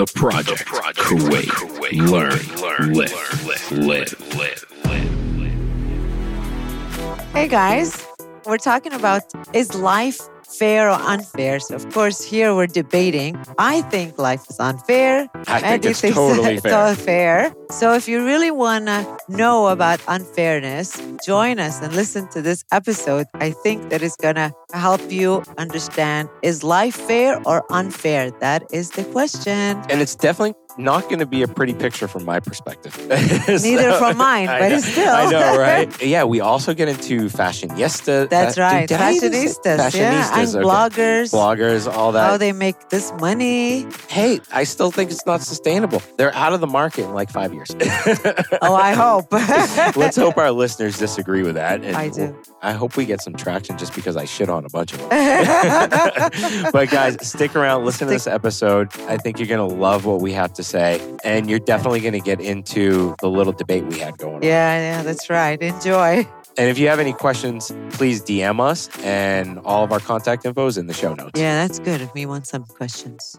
The Project, project Kuwait. Learn, live, live, live. Hey guys, we're talking about is life fair or unfair? So, of course, here we're debating. I think life is unfair. I think it's totally it's fair. all fair. So, if you really want to know about unfairness, join us and listen to this episode. I think that is going to help you understand is life fair or unfair? That is the question. And it's definitely not going to be a pretty picture from my perspective. Neither from mine, but know- still. I know, right? Yeah, we also get into fashionista. That's Fa- right. I even Fashionistas, yeah, and okay. bloggers. Bloggers, all that. How they make this money. hey, I still think it's not sustainable. They're out of the market in like five years. Oh, I hope. Let's hope our listeners disagree with that. I do. I hope we get some traction just because I shit on a bunch of them. but guys, stick around, listen to this episode. I think you're going to love what we have to say. And you're definitely going to get into the little debate we had going on. Yeah, yeah, that's right. Enjoy. And if you have any questions, please DM us. And all of our contact info is in the show notes. Yeah, that's good. If we want some questions.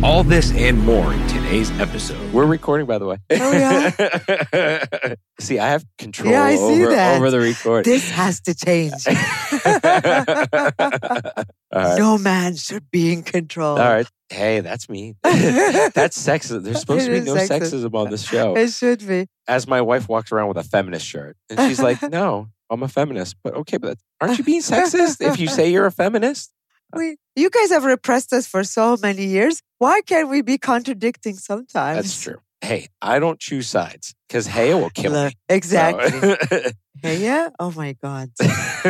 All this and more in today's episode. We're recording, by the way. Oh, yeah. see, I have control Yeah, I see over, that. over the record. This has to change. right. No man should be in control. All right. Hey, that's me. that's sexist. There's supposed to be no sexist. sexism on this show. It should be. As my wife walks around with a feminist shirt, and she's like, "No, I'm a feminist." But okay, but aren't you being sexist if you say you're a feminist? We, you guys have repressed us for so many years. Why can't we be contradicting sometimes? That's true. Hey, I don't choose sides because Haya will kill Look, me. exactly. So- yeah. Oh my God.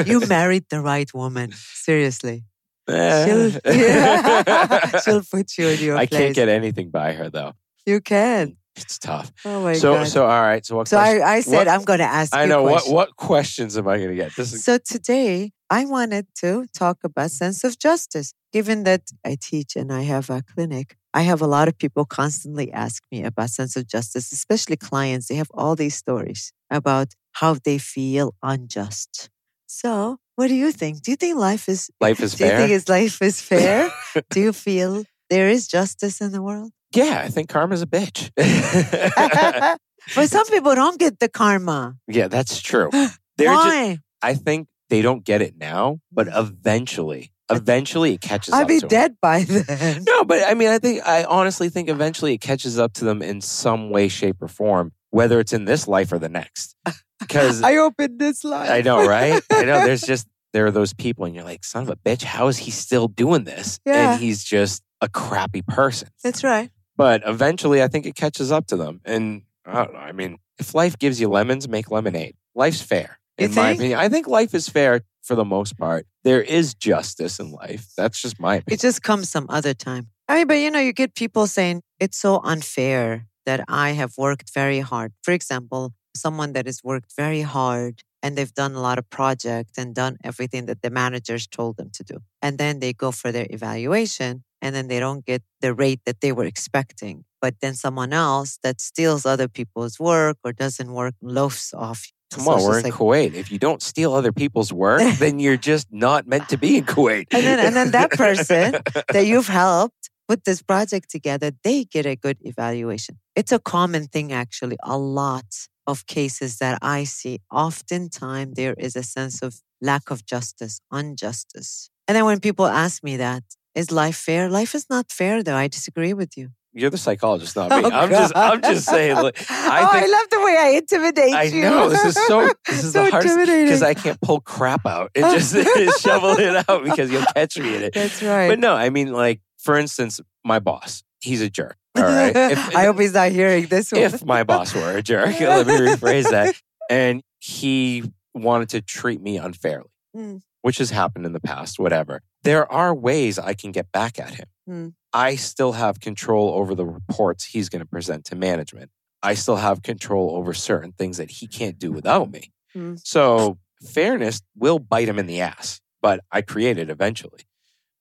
You married the right woman. Seriously. Eh. She'll, yeah. She'll put you in your I place. can't get anything by her though. You can. It's tough. Oh my so, God. so all right. So what? So question- I, I said what- I'm going to ask I know what. What questions am I going to get? This is So today I wanted to talk about sense of justice. Given that I teach and I have a clinic, I have a lot of people constantly ask me about sense of justice, especially clients. They have all these stories about how they feel unjust. So, what do you think? Do you think life is life is do you think is life is fair? do you feel there is justice in the world? yeah, I think karma's a bitch. but some people don't get the karma. yeah, that's true. They're just, Why? I think they don't get it now, but eventually, eventually it catches up to them. I'd be dead by then. No, but I mean, I think I honestly think eventually it catches up to them in some way, shape, or form, whether it's in this life or the next. Because I opened this line. I know, right? I know. There's just there are those people, and you're like, son of a bitch, how is he still doing this? Yeah. And he's just a crappy person. That's right. But eventually, I think it catches up to them. And I don't know. I mean, if life gives you lemons, make lemonade. Life's fair. In my opinion, I think life is fair for the most part. There is justice in life. That's just my opinion. It just comes some other time. I mean, but you know, you get people saying it's so unfair that I have worked very hard. For example, someone that has worked very hard and they've done a lot of projects and done everything that the managers told them to do. And then they go for their evaluation and then they don't get the rate that they were expecting. But then someone else that steals other people's work or doesn't work loafs off. Come So on, we're in like- Kuwait. If you don't steal other people's work, then you're just not meant to be in Kuwait. And then, and then that person that you've helped put this project together, they get a good evaluation. It's a common thing, actually. A lot of cases that I see, oftentimes there is a sense of lack of justice, injustice. And then when people ask me that, is life fair? Life is not fair, though. I disagree with you. You're the psychologist, not me. Oh, I'm just, I'm just saying. Like, oh, I love the way I intimidate I you. know this is so. This is So the hardest because I can't pull crap out and just shovel it out because you'll catch me in it. That's right. But no, I mean, like for instance, my boss. He's a jerk. All right. If, I hope he's not hearing this one. if my boss were a jerk, let me rephrase that. And he wanted to treat me unfairly, Mm. which has happened in the past. Whatever. There are ways I can get back at him. Mm. I still have control over the reports he's going to present to management. I still have control over certain things that he can't do without me. Mm. So fairness will bite him in the ass, but I create it eventually.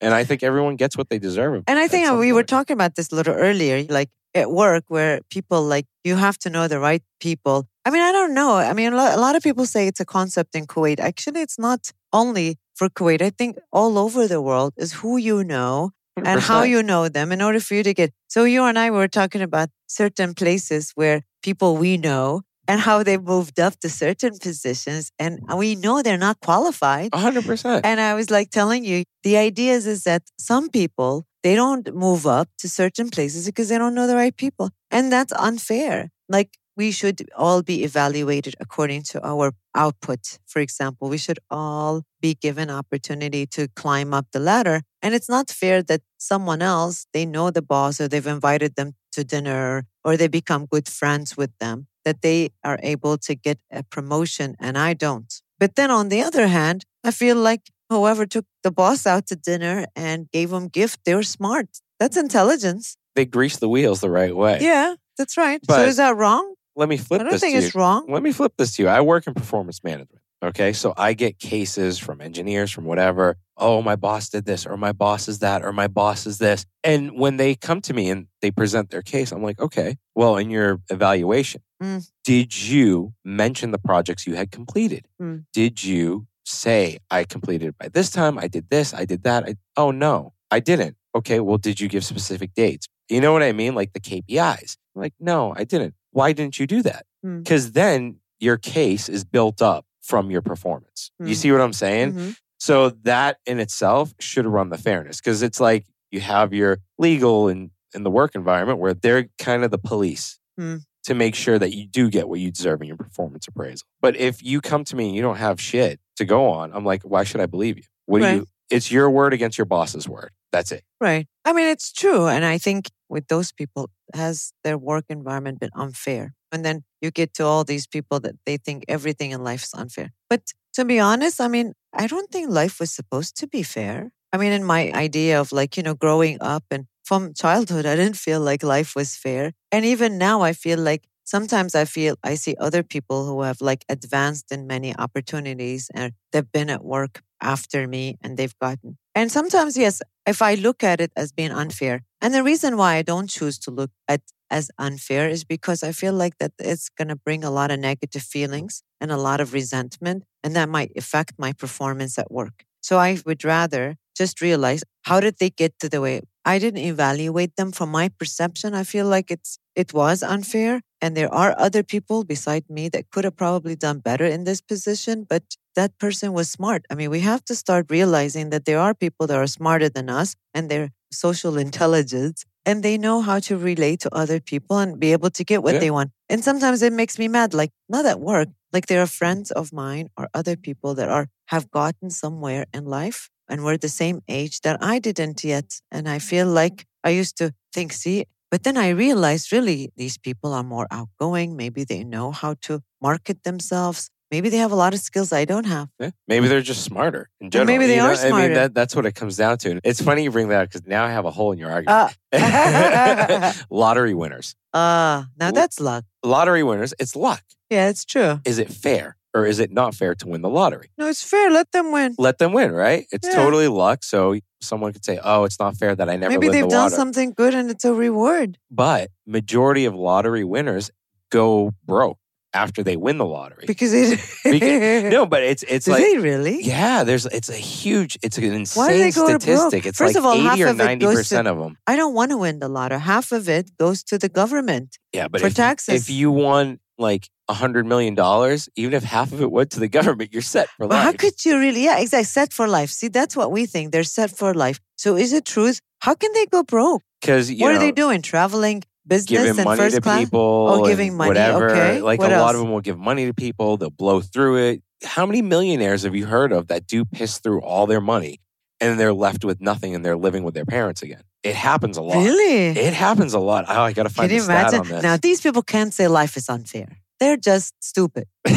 And I think everyone gets what they deserve. And I think uh, some we were talking about this a little earlier, like at work, where people like you have to know the right people. I mean, I don't know. I mean, a lot of people say it's a concept in Kuwait. Actually, it's not only for Kuwait. I think all over the world is who you know and how 100%. you know them in order for you to get. So you and I were talking about certain places where people we know and how they moved up to certain positions and we know they're not qualified. 100%. And I was like telling you, the idea is, is that some people, they don't move up to certain places because they don't know the right people. And that's unfair. Like we should all be evaluated according to our output. For example, we should all be given opportunity to climb up the ladder. And it's not fair that someone else, they know the boss or they've invited them to dinner or they become good friends with them, that they are able to get a promotion and I don't. But then on the other hand, I feel like whoever took the boss out to dinner and gave him gift, they were smart. That's intelligence. they grease the wheels the right way. Yeah, that's right. so is that wrong? Let me flip I don't think it's you. wrong. Let me flip this to you. I work in performance management. Okay. So I get cases from engineers, from whatever. Oh, my boss did this, or my boss is that, or my boss is this. And when they come to me and they present their case, I'm like, okay, well, in your evaluation, Mm. did you mention the projects you had completed? Mm. Did you say, I completed it by this time? I did this, I did that. I, oh, no, I didn't. Okay. Well, did you give specific dates? You know what I mean? Like the KPIs. Like, no, I didn't. Why didn't you do that? Mm. Because then your case is built up from your performance. You Mm. see what I'm saying? Mhm. So that in itself should run the fairness because it's like you have your legal and in the work environment where they're kind of the police Mm. To make sure that you do get what you deserve in your performance appraisal. But if you come to me and you don't have shit to go on, I'm like, why should I believe you? What do you? It's your word against your boss's word. That's it. Right. I mean, it's true. And I think with those people, has their work environment been unfair? And then you get to all these people that they think everything in life is unfair. But to be honest, I mean, I don't think life was supposed to be fair. I mean, in my idea of like, you know, growing up and from childhood, I didn't feel like life was fair. And even now, I feel like sometimes I feel I see other people who have like advanced in many opportunities and they've been at work after me and they've gotten. And sometimes, yes, if I look at it as being unfair, and the reason why I don't choose to look at as unfair is because I feel like that it's going to bring a lot of negative feelings and a lot of resentment, and that might affect my performance at work. So I would rather just realize how did they get to the way I didn't evaluate them from my perception. I feel like it's it was unfair, and there are other people beside me that could have probably done better in this position, but that person was smart. I mean, we have to start realizing that there are people that are smarter than us and they're social intelligence and they know how to relate to other people and be able to get what Yeah. they want. And sometimes it makes me mad, like not at work, like there are friends of mine or other people that are have gotten somewhere in life and were the same age that I didn't yet. And I feel like I used to think, see, but then I realized really these people are more outgoing. Maybe they know how to market themselves. Maybe they have a lot of skills I don't have. Yeah. Maybe they're just smarter in general. maybe they you are know? I smarter. mean, that, that's what it comes down to. It's funny you bring that up because now I have a hole in your argument. Ah. Lottery winners. Ah, now that's luck. Lottery winners, it's luck. Yeah, it's true. Is it fair or is it not fair to win the lottery? No, it's fair. Let them win. Let them win, right? It's Yeah. totally luck. So someone could say, oh, it's not fair that I never Maybe they've the done something good and it's a reward. But majority of lottery winners go broke after they win the lottery. Because it. Because- no, but it's it's Do like they really? yeah, there's it's a huge, it's an Why do they insane statistic. It's First like of all, half eighty or ninety goes to- percent of them. I don't want to win the lottery. Half of it goes to the government. Yeah, but for if, taxes. if you won like a hundred million dollars, even if half of it went to the government, you're set for life. how could you really? Yeah, exactly. Set for life. See, that's what we think. They're set for life. So is it truth? How can they go broke? Because what know, are they doing? Traveling business giving and money first to class? people. Oh, giving money, Whatever. okay. Like What a lot of them will give money to people. They'll blow through it. How many millionaires have you heard of that do piss through all their money and they're left with nothing and they're living with their parents again? It happens a lot. Really? It happens a lot. Oh, I got to Can find you the stat imagine? on this. Now, these people can't say life is unfair. They're just stupid.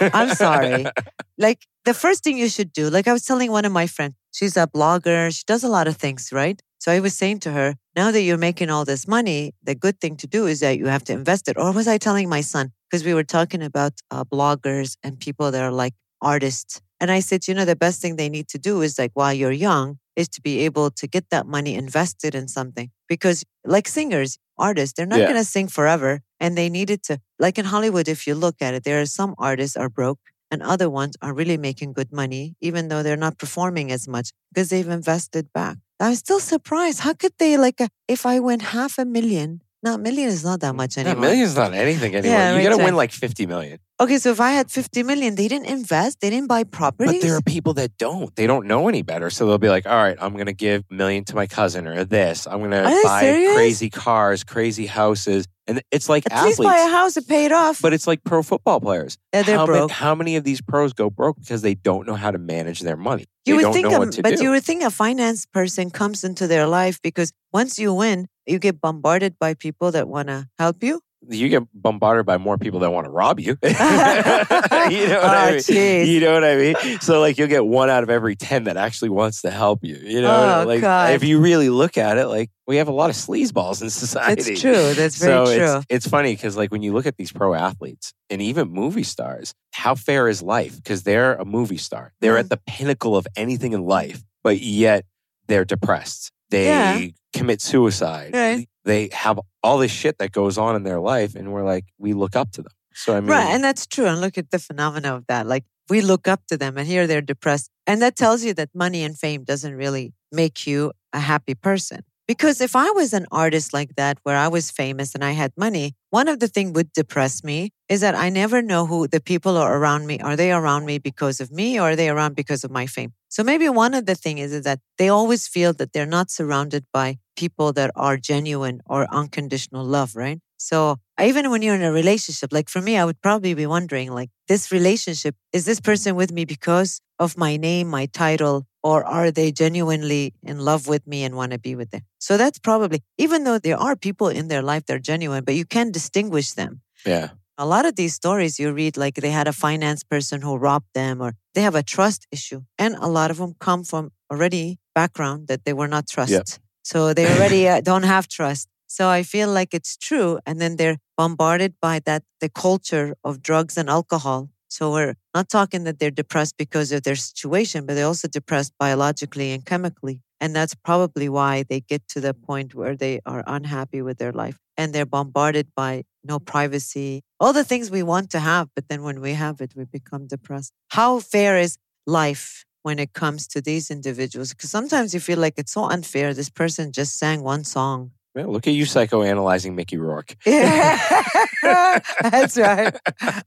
I'm sorry. Like the first thing you should do, like I was telling one of my friends, she's a blogger, she does a lot of things, right? So I was saying to her, now that you're making all this money, the good thing to do is that you have to invest it. Or was I telling my son? Because we were talking about uh, bloggers and people that are like artists. And I said, you know, the best thing they need to do is like while you're young, is to be able to get that money invested in something. Because like singers, artists, they're not Yeah. going to sing forever. And they needed to, like in Hollywood, if you look at it, there are some artists are broke and other ones are really making good money, even though they're not performing as much because they've invested back. I'm still surprised. How could they like uh, if I win half a million? No, a million is not that mm. much anymore. Yeah, anymore. million's not anything anymore. Yeah, you right, got to right. win like 50 million. Okay, so if I had 50 million, they didn't invest, they didn't buy properties. But there are people that don't. They don't know any better. So they'll be like, all right, I'm to give a million to my cousin or this. I'm gonna buy crazy cars, crazy houses. And it's like At athletes. least buy a house and pay it off. But it's like pro football players. yeah, they're how, broke. how many of these pros go broke because they don't know how to manage their money? You they would don't think, know a, but do. you would think a finance person comes into their life because once you win, you get bombarded by people that want to help you. you get bombarded by more people that want to rob you. you know what Oh, I mean? jeez. You know what I mean? So like you'll get one out of every 10 that actually wants to help you. You know, Oh, like God. if you really look at it, like we have a lot of sleazeballs in society. It's true. That's very so true. It's, it's funny because like when you look at these pro athletes and even movie stars, how fair is life? Because they're a movie star. They're Mm. at the pinnacle of anything in life, but yet they're depressed. They Yeah. Commit suicide. Right. They have all this shit that goes on in their life, and we're like, we look up to them. So I mean, right, and that's true. And look at the phenomena of that. Like we look up to them, and here they're depressed, and that mm. tells you that money and fame doesn't really make you a happy person. Because if I was an artist like that, where I was famous and I had money, one of the things would depress me is that I never know who the people are around me. Are they around me because of me, or are they around because of my fame? So maybe one of the things is, is that they always feel that they're not surrounded by people that are genuine or unconditional love, right? So even when you're in a relationship, like for me, I would probably be wondering, like, this relationship, is this person with me because of my name, my title, or are they genuinely in love with me and want to be with them? So that's probably, even though there are people in their life that are genuine, but you can distinguish them. yeah, A lot of these stories you read, like they had a finance person who robbed them, or they have a trust issue. And a lot of them come from already background that they were not trust. So they already uh, don't have trust. So I feel like it's true. And then they're bombarded by that, the culture of drugs and alcohol. So we're not talking that they're depressed because of their situation, but they're also depressed biologically and chemically. And that's probably why they get to the mm-hmm. point where they are unhappy with their life and they're bombarded by no privacy, all the things we want to have. But then when we have it, we become depressed. How fair is life when it comes to these individuals? Because sometimes you feel like it's so unfair. This person just sang one song. Well, look at you psychoanalyzing Mickey Rourke. Yeah, that's right.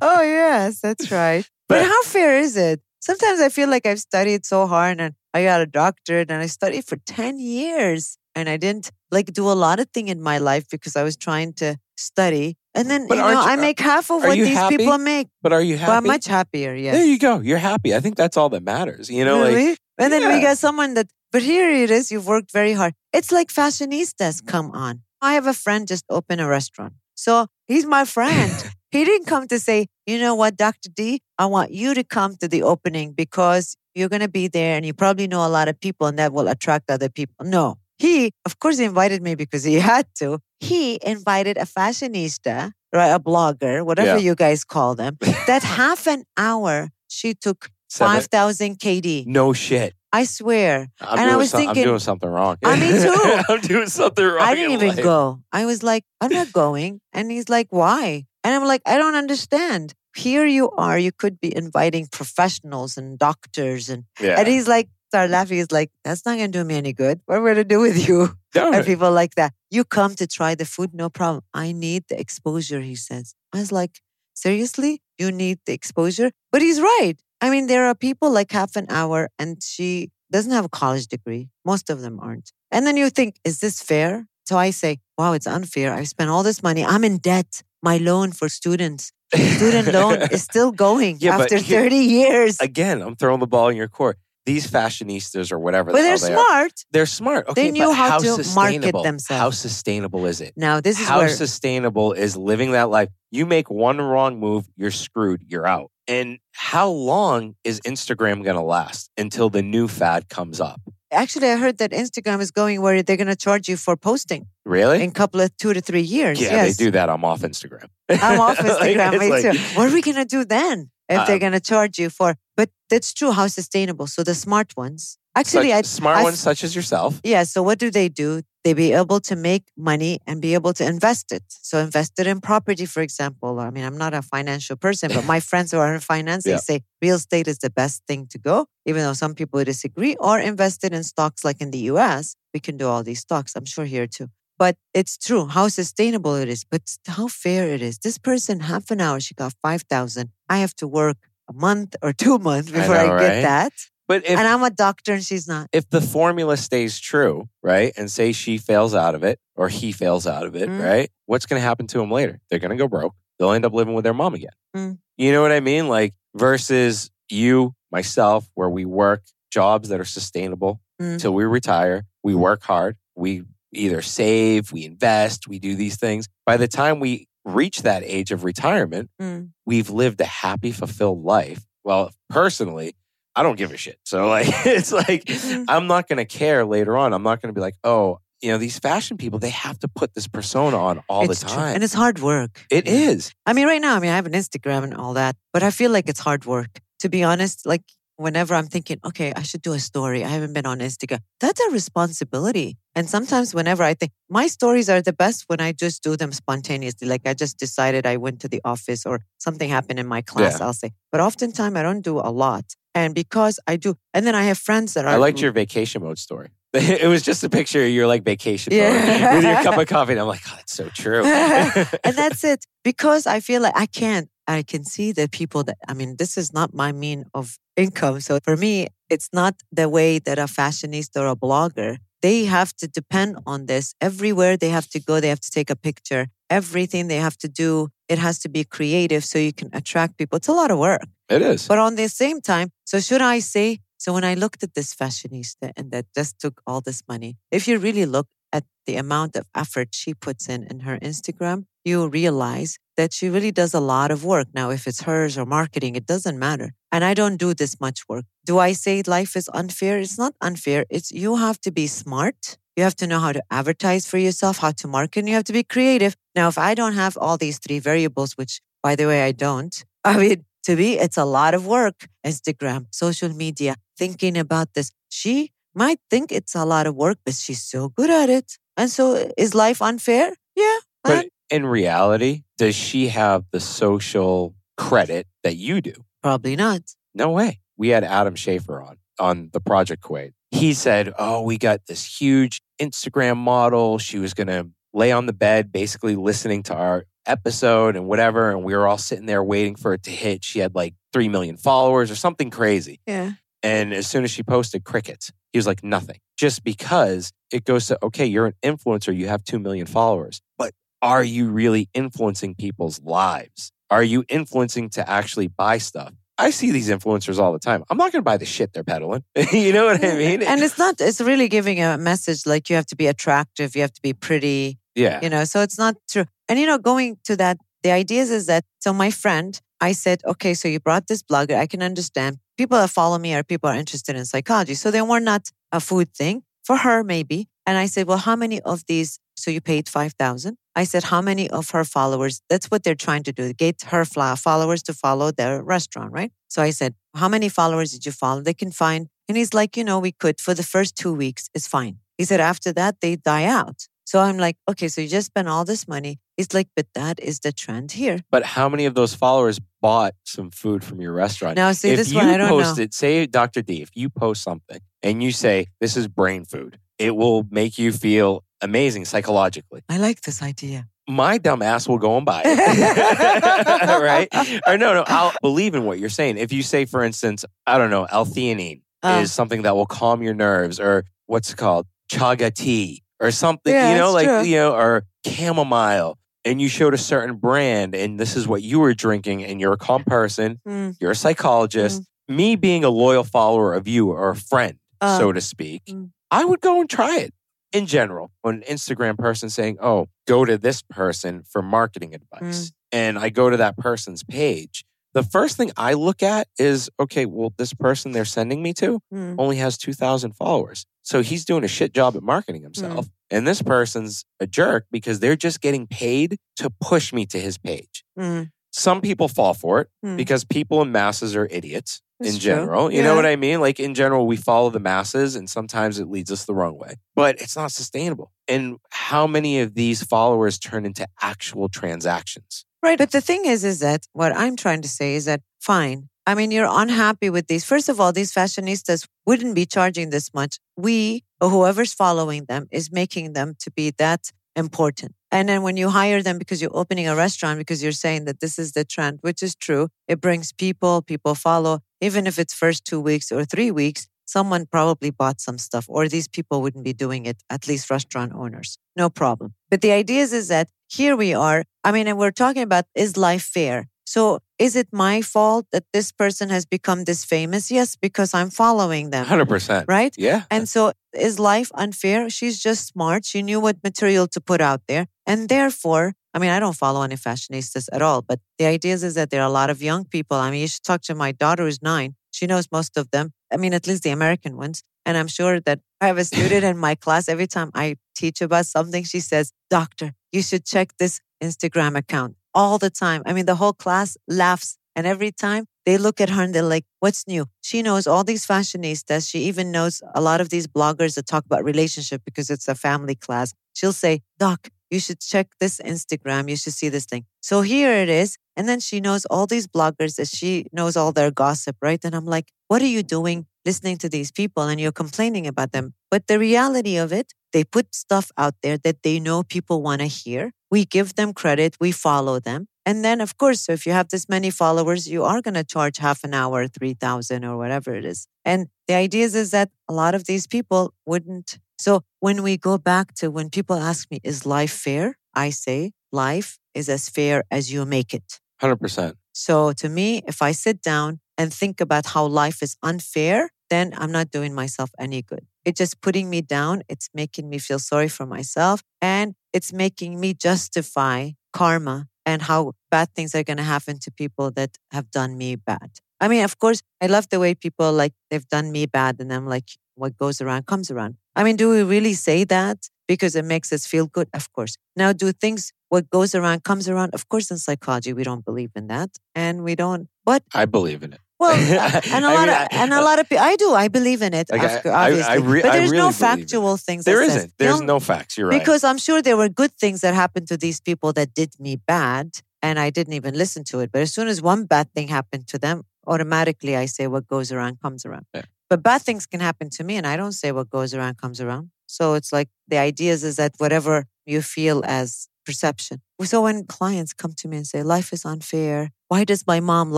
Oh, yes, that's right. But But- how fair is it? Sometimes I feel like I've studied so hard and I got a doctorate and I studied for 10 years and I didn't like do a lot of thing in my life because I was trying to study. And then, But you know, you- I uh, make half of what these happy? people make. But are you happy? But I'm much happier, yes. There you go. You're happy. I think that's all that matters. You know, like really? and then we got someone that, but here it is, you've worked very hard. It's like fashionistas come on. I have a friend just opened a restaurant. So he's my friend. he didn't come to say, you know what, Dr. D, I want you to come to the opening because you're going to be there and you probably know a lot of people and that will attract other people. No. He, of course, he invited me because he had to. He invited a fashionista, right? A blogger, whatever Yeah. you guys call them, that half an hour she took seven- 5,000 KD. no shit. I swear. I'm And I doing was some- thinking- I'm doing something wrong. Ah, me too. I'm doing something wrong. I didn't even life. go. I was like, I'm not going. And he's like, why? And I'm like, I don't understand. Here you are. You could be inviting professionals and doctors. And, Yeah. and he's like, start laughing. He's like, that's not going to do me any good. What am I going to do with you? No, And people like that. You come to try the food, no problem. I need the exposure, he says. I was like, seriously? You need the exposure? But he's right. I mean, there are people like half an hour and she doesn't have a college degree. Most of them aren't. And then you think, is this fair? So I say, wow, it's unfair. I've spent all this money. I'm in debt. My loan for students, student loan is still going Yeah, after here- 30 years. Again, I'm throwing the ball in your court. These fashionistas or whatever, but the they're they are, smart. they're smart. Okay, They knew but how to market sustainable- themselves. How sustainable is it? Now, this is How where sustainable is living that life? You make one wrong move, you're screwed, you're out. And how long is Instagram going to last until the new fad comes up? Actually, I heard that Instagram is going where they're going to charge you for posting Really? in a couple of two to three years. yeah, yes. they do that. I'm off Instagram. I'm off Instagram. like- too. What are we going to do then if they're um, going to charge you for? But that's true. How sustainable. So the smart ones. Actually, Such- I, smart I- ones such as yourself. yeah. So what do they do? They be able to make money and be able to invest it. So invest it in property, for example. I mean, I'm not a financial person, but my friends who are in finance, they say real estate is the best thing to go, even though some people disagree, or invest it in stocks like in the US. we can do all these stocks. I'm sure here too. But it's true how sustainable it is, but how fair it is. This person, half an hour, she got 5,000. I have to work a month or two months before I, know, get right? that. But if and I'm a doctor and she's not. if the formula stays true, right, and say she fails out of it or he fails out of it, Mm. right, what's going to happen to them later? They're going to go broke. They'll end up living with their mom again. Mm. You know what I mean? Like versus you, myself, where we work jobs that are sustainable Mm. till we retire. We work hard. We either save, we invest, we do these things. By the time we reach that age of retirement, Mm. we've lived a happy, fulfilled life. Well, personally, I don't give a shit. So like it's like Mhm. I'm not gonna care later on. I'm not gonna be like, oh, you know, these fashion people, they have to put this persona on all It's the true. time. And it's hard work. It Yeah. is. I mean, right now, I mean, I have an Instagram and all that, but I feel like it's hard work. To be honest, like whenever I'm thinking, okay, I should do a story, I haven't been on Instagram, that's a responsibility. And sometimes, whenever I think my stories are the best when I just do them spontaneously, like I just decided I went to the office or something happened in my class, Yeah. I'll say. But oftentimes, I don't do a lot. And because I do, and then I have friends that are. I liked your vacation mode story. It was just a picture of your like vacation Yeah. mode with your cup of coffee. And I'm like, oh, that's so true. and that's it. Because I feel like I can't, I can see the people that, I mean, this is not my mean of income. So for me, it's not the way that a fashionista or a blogger, they have to depend on this. Everywhere they have to go, they have to take a picture. Everything they have to do, it has to be creative so you can attract people. It's a lot of work. it is. But on the same time, so should I say, so when I looked at this fashionista and that just took all this money, if you really look at the amount of effort she puts in in her Instagram, you realize that she really does a lot of work. Now, if it's hers or marketing, it doesn't matter. And I don't do this much work. Do I say life is unfair? It's not unfair. It's you have to be smart. You have to know how to advertise for yourself, how to market, and you have to be creative. Now, if I don't have all these three variables, which by the way, I don't, I mean, to me, it's a lot of work. Instagram, social media, thinking about this. She might think it's a lot of work, but she's so good at it. And so is life unfair? Yeah. But in reality, does she have the social credit that you do? Probably not. No way. We had Adam Schaefer on on the Project Kuwait. He said, "Oh, we got this huge Instagram model. She was going to lay on the bed, basically listening to our episode and whatever, and we were all sitting there waiting for it to hit. She had like three million followers or something crazy. Yeah. And as soon as she posted crickets, he was like, nothing. Just because it goes to, okay, you're an influencer, you have 2 million followers, but are you really influencing people's lives? Are you influencing to actually buy stuff? I see these influencers all the time. I'm not going to buy the shit they're peddling. you know what I mm, mean? And it's not, it's really giving a message like you have to be attractive, you have to be pretty, yeah. you know, so it's not true. And, you know, going to that, the ideas is that, so my friend, I said, okay, so you brought this blogger. I can understand. People that follow me are people are interested in psychology. So they were not a food thing for her, maybe. And I said, well, how many of these? So you paid 5,000. I said, how many of her followers? That's what they're trying to do. Get her followers to follow their restaurant, right? So I said, how many followers did you follow? They can find. And he's like, you know, we could for the first two weeks. It's fine. He said, after that, they die out. So I'm like, okay, so you just spent all this money. He's like, but that is the trend here. But how many of those followers bought some food from your restaurant? Now, see, if this you one, I don't know. say Dr. D, if you post something and you say, this is brain food, it will make you feel amazing psychologically. I like this idea. My dumb ass will go and buy it. right? Or no, no, I'll believe in what you're saying. If you say, for instance, I don't know, L-theanine Uh. is something that will calm your nerves, or what's it called? Chaga tea, or something, Yeah, you know, like, true. you know, or chamomile. And you showed a certain brand, and this is what you were drinking, and you're a calm person, Mm. you're a psychologist. Me being a loyal follower of you or a friend, Uh, so to speak, mm. I would go and try it in general. When an Instagram person saying, Oh, go to this person for marketing advice. And I go to that person's page. The first thing I look at is, okay, well, this person they're sending me to Mm. only has 2,000 followers. So he's doing a shit job at marketing himself. And this person's a jerk because they're just getting paid to push me to his page. Mm. Some people fall for it Mm. because people in masses are idiots That's in true. general. You Yeah. know what I mean? Like in general, we follow the masses and sometimes it leads us the wrong way, but it's not sustainable. And how many of these followers turn into actual transactions? Right. But the thing is, is that what I'm trying to say is that fine. I mean, you're unhappy with these. First of all, these fashionistas wouldn't be charging this much. We or whoever's following them is making them to be that important. And then when you hire them because you're opening a restaurant, because you're saying that this is the trend, which is true, it brings people, people follow. Even if it's first two weeks or three weeks, someone probably bought some stuff or these people wouldn't be doing it, at least restaurant owners. No problem. But the idea is, is that here we are. I mean, and we're talking about is life fair? So is it my fault that this person has become this famous? Yes, because I'm following them. 100%. Right? Yeah. And so is life unfair? She's just smart. She knew what material to put out there. And therefore, I mean, I don't follow any fashionistas at all, but the idea is, that there are a lot of young people. I mean, you should talk to my daughter who's nine. She knows most of them. I mean, at least the American ones. And I'm sure that I have a student in my class. Every time I teach about something, she says, Doctor, you should check this Instagram account all the time. I mean, the whole class laughs. And every time they look at her and they're like, what's new? She knows all these fashionistas. She even knows a lot of these bloggers that talk about relationship because it's a family class. She'll say, Doc, you should check this Instagram. You should see this thing. So here it is. And then she knows all these bloggers that she knows all their gossip, right? And I'm like, what are you doing listening to these people and you're complaining about them? But the reality of it, they put stuff out there that they know people want to hear. We give them credit. We follow them. And then, of course, so if you have this many followers, you are going to charge half an hour, 3000 or whatever it is. And the idea is, is that a lot of these people wouldn't. So when we go back to when people ask me, is life fair? I say life is as fair as you make it. 100%. So to me, if I sit down and think about how life is unfair, then I'm not doing myself any good. It's just putting me down. It's making me feel sorry for myself. And it's making me justify karma and how bad things are going to happen to people that have done me bad. I mean, of course, I love the way people like they've done me bad and I'm like, what goes around comes around. I mean, do we really say that because it makes us feel good? Of course. Now, do things, what goes around comes around? Of course, in psychology, we don't believe in that. And we don't, but I believe in it. Well, uh, and a lot mean, of I- and a lot of people, I do, I believe in it, Like, I- of- I- I obviously. re- but I there's really no it. factual things. There that says- isn't. There's no facts. You're right. because I'm sure there were good things that happened to these people that did me bad, and I didn't even listen to it. But as soon as one bad thing happened to them, automatically I say what goes around comes around. Yeah. But bad things can happen to me, and I don't say what goes around comes around. So it's like the idea is, is that whatever you feel as perception. So when clients come to me and say, life is unfair, why does my mom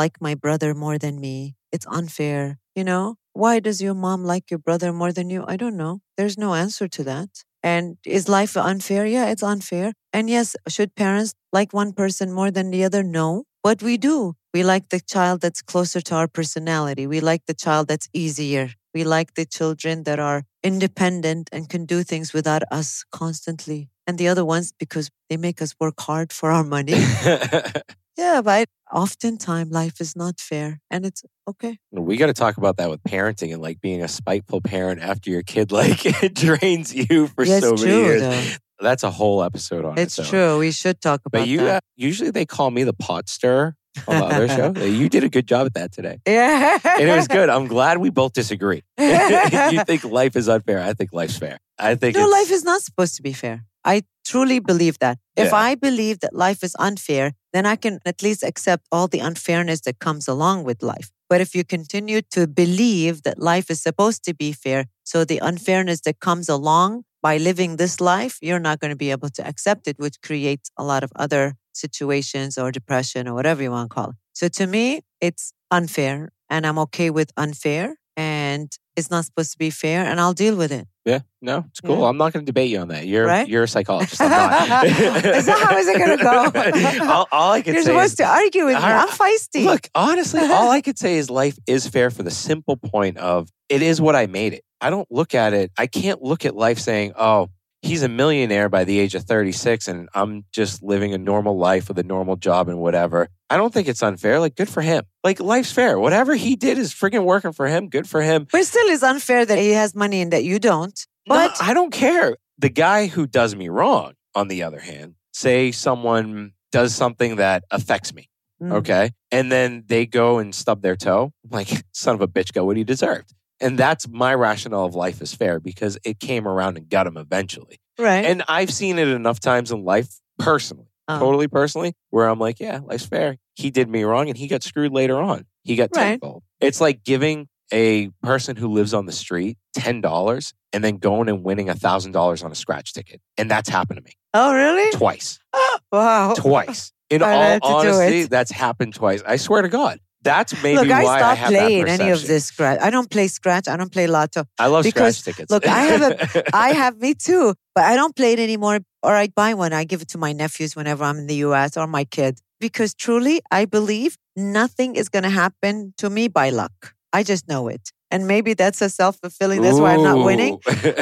like my brother more than me? It's unfair. You know, why does your mom like your brother more than you? I don't know. There's no answer to that. And is life unfair? Yeah, it's unfair. And yes, should parents like one person more than the other? No. But we do. We like the child that's closer to our personality. We like the child that's easier. We like the children that are independent and can do things without us constantly. And the other ones because they make us work hard for our money. yeah, but oftentimes life is not fair and it's okay. we got to talk about that with parenting and like being a spiteful parent after your kid like it drains you for yeah, so it's many years. Though. That's a whole episode on It's its true. We should talk about But you that. uh, usually they call me the pot stirrer on the other show. You did a good job at that today. yeah. And it was good. I'm glad we both disagree. you think life is unfair. I think life's fair. I think No, life is not supposed to be fair. I truly believe that. If Yeah. I believe that life is unfair, then I can at least accept all the unfairness that comes along with life. But if you continue to believe that life is supposed to be fair, so the unfairness that comes along by living this life, you're not going to be able to accept it, which creates a lot of other situations or depression or whatever you want to call it. So to me, it's unfair and I'm okay with unfair and it's not supposed to be fair and I'll deal with it. yeah, no, it's cool. Yeah. I'm not going to debate you on that. You're Right? you're a psychologist. I'm not. Is that how is it gonna go? all, all I can You're say supposed is, to argue with me. I'm feisty. Look, honestly, all I could say is life is fair for the simple point of it is what I made it. I don't look at it, I can't look at life saying, oh, he's a millionaire by the age of 36 and I'm just living a normal life with a normal job and whatever. I don't think it's unfair. Like, good for him. Like, life's fair. Whatever he did is freaking working for him. Good for him. but still, it's unfair that he has money and that you don't. But No, I don't care. The guy who does me wrong, on the other hand, say someone does something that affects me. Mm. Okay. And then they go and stub their toe. I'm like, son of a bitch, go what he deserved. And that's my rationale of life is fair because it came around and got him eventually. right. And I've seen it enough times in life personally, Oh. totally personally, where I'm like, yeah, life's fair. He did me wrong and he got screwed later on. he got Right. tenfold. It's like giving a person who lives on the street $10 and then going and winning $1,000 on a scratch ticket. And that's happened to me Oh, really? twice. Oh, Wow. Twice. In I all had to do honesty, that's happened twice. I swear to God. That's maybe Look, I why I stopped that playing any of this scratch. I don't play scratch. I don't play lotto. I love because, scratch tickets. look, I have I have me too, but I don't play it anymore. Or I buy one. I give it to my nephews whenever I'm in the U.S. or my kid because truly, I believe nothing is going to happen to me by luck. I just know it, and maybe that's a self fulfilling. That's why I'm not winning.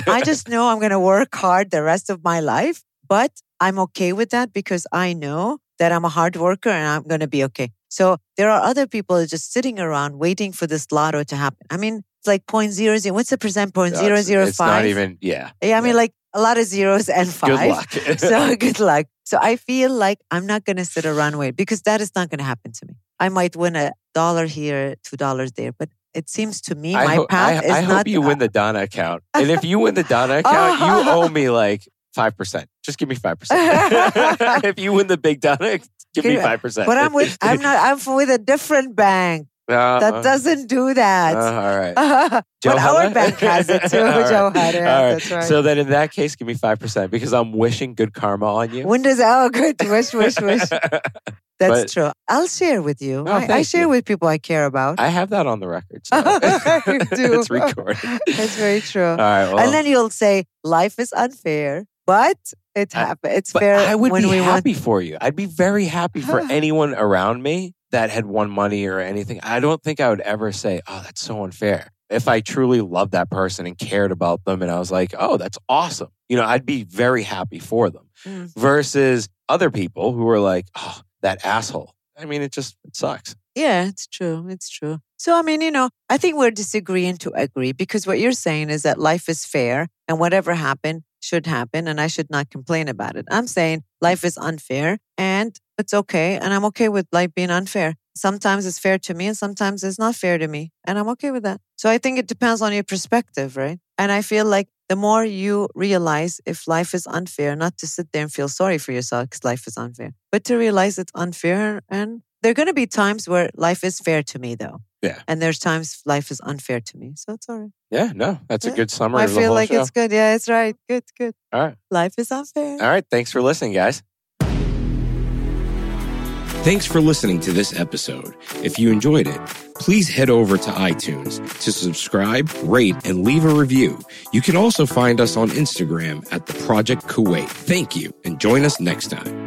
I just know I'm going to work hard the rest of my life, but I'm okay with that because I know that I'm a hard worker and I'm going to be okay. So there are other people just sitting around waiting for this lotto to happen. I mean, it's like point zero zero. What's the percent? Point No, zero it's- zero It's not even, yeah. Yeah, I mean, like a lot of zeros and five. Good luck. so good luck. So I feel like I'm not going to sit around wait because that is not going to happen to me. I might win a dollar here, two dollars there, but it seems to me I, my ho- path I, is I not. hope you win the Danah account. And if you win the Danah oh, account, you owe me like 5%. Just give me 5%. if you win the big Danah, give me 5%. but I'm with. I'm not. I'm with a different bank Uh, that uh, doesn't do that. uh, all right. but our bank has it too. Right. Joe. All right. That's right. So then in that case, give me 5% because I'm wishing good karma on you. when does oh good wish wish wish that's But- true i'll share with you Oh, I, I share you. with people i care about I have that on the record. So it's recorded. that's very true All right. Well, and then you'll say life is unfair but it I- happens it's but fair I would be happy for you. I'd be very happy for anyone around me that had won money or anything. I don't think I would ever say, "Oh, that's so unfair." If I truly loved that person and cared about them, and I was like, "Oh, that's awesome," you know, I'd be very happy for them. Mm. Versus other people who are like, "Oh, that asshole." I mean, it just it sucks. yeah it's true it's true so i mean you know i think we're disagreeing to agree because what you're saying is that life is fair and whatever happened should happen and i should not complain about it. I'm saying life is unfair and it's okay and i'm okay with life being unfair. Sometimes it's fair to me and sometimes it's not fair to me and i'm okay with that. So i think it depends on your perspective right? And i feel like the more you realize if life is unfair not to sit there and feel sorry for yourself because life is unfair but to realize it's unfair and there are going to be times where life is fair to me though Yeah. and there's times life is unfair to me so it's all right Yeah, no, that's a good summary i of the feel whole like show. it's good yeah it's right good good All right. life is unfair All right. Thanks for listening, guys. Thanks for listening to this episode. If you enjoyed it, please head over to iTunes to subscribe, rate, and leave a review. You can also find us on Instagram at the Project Kuwait. Thank you and join us next time.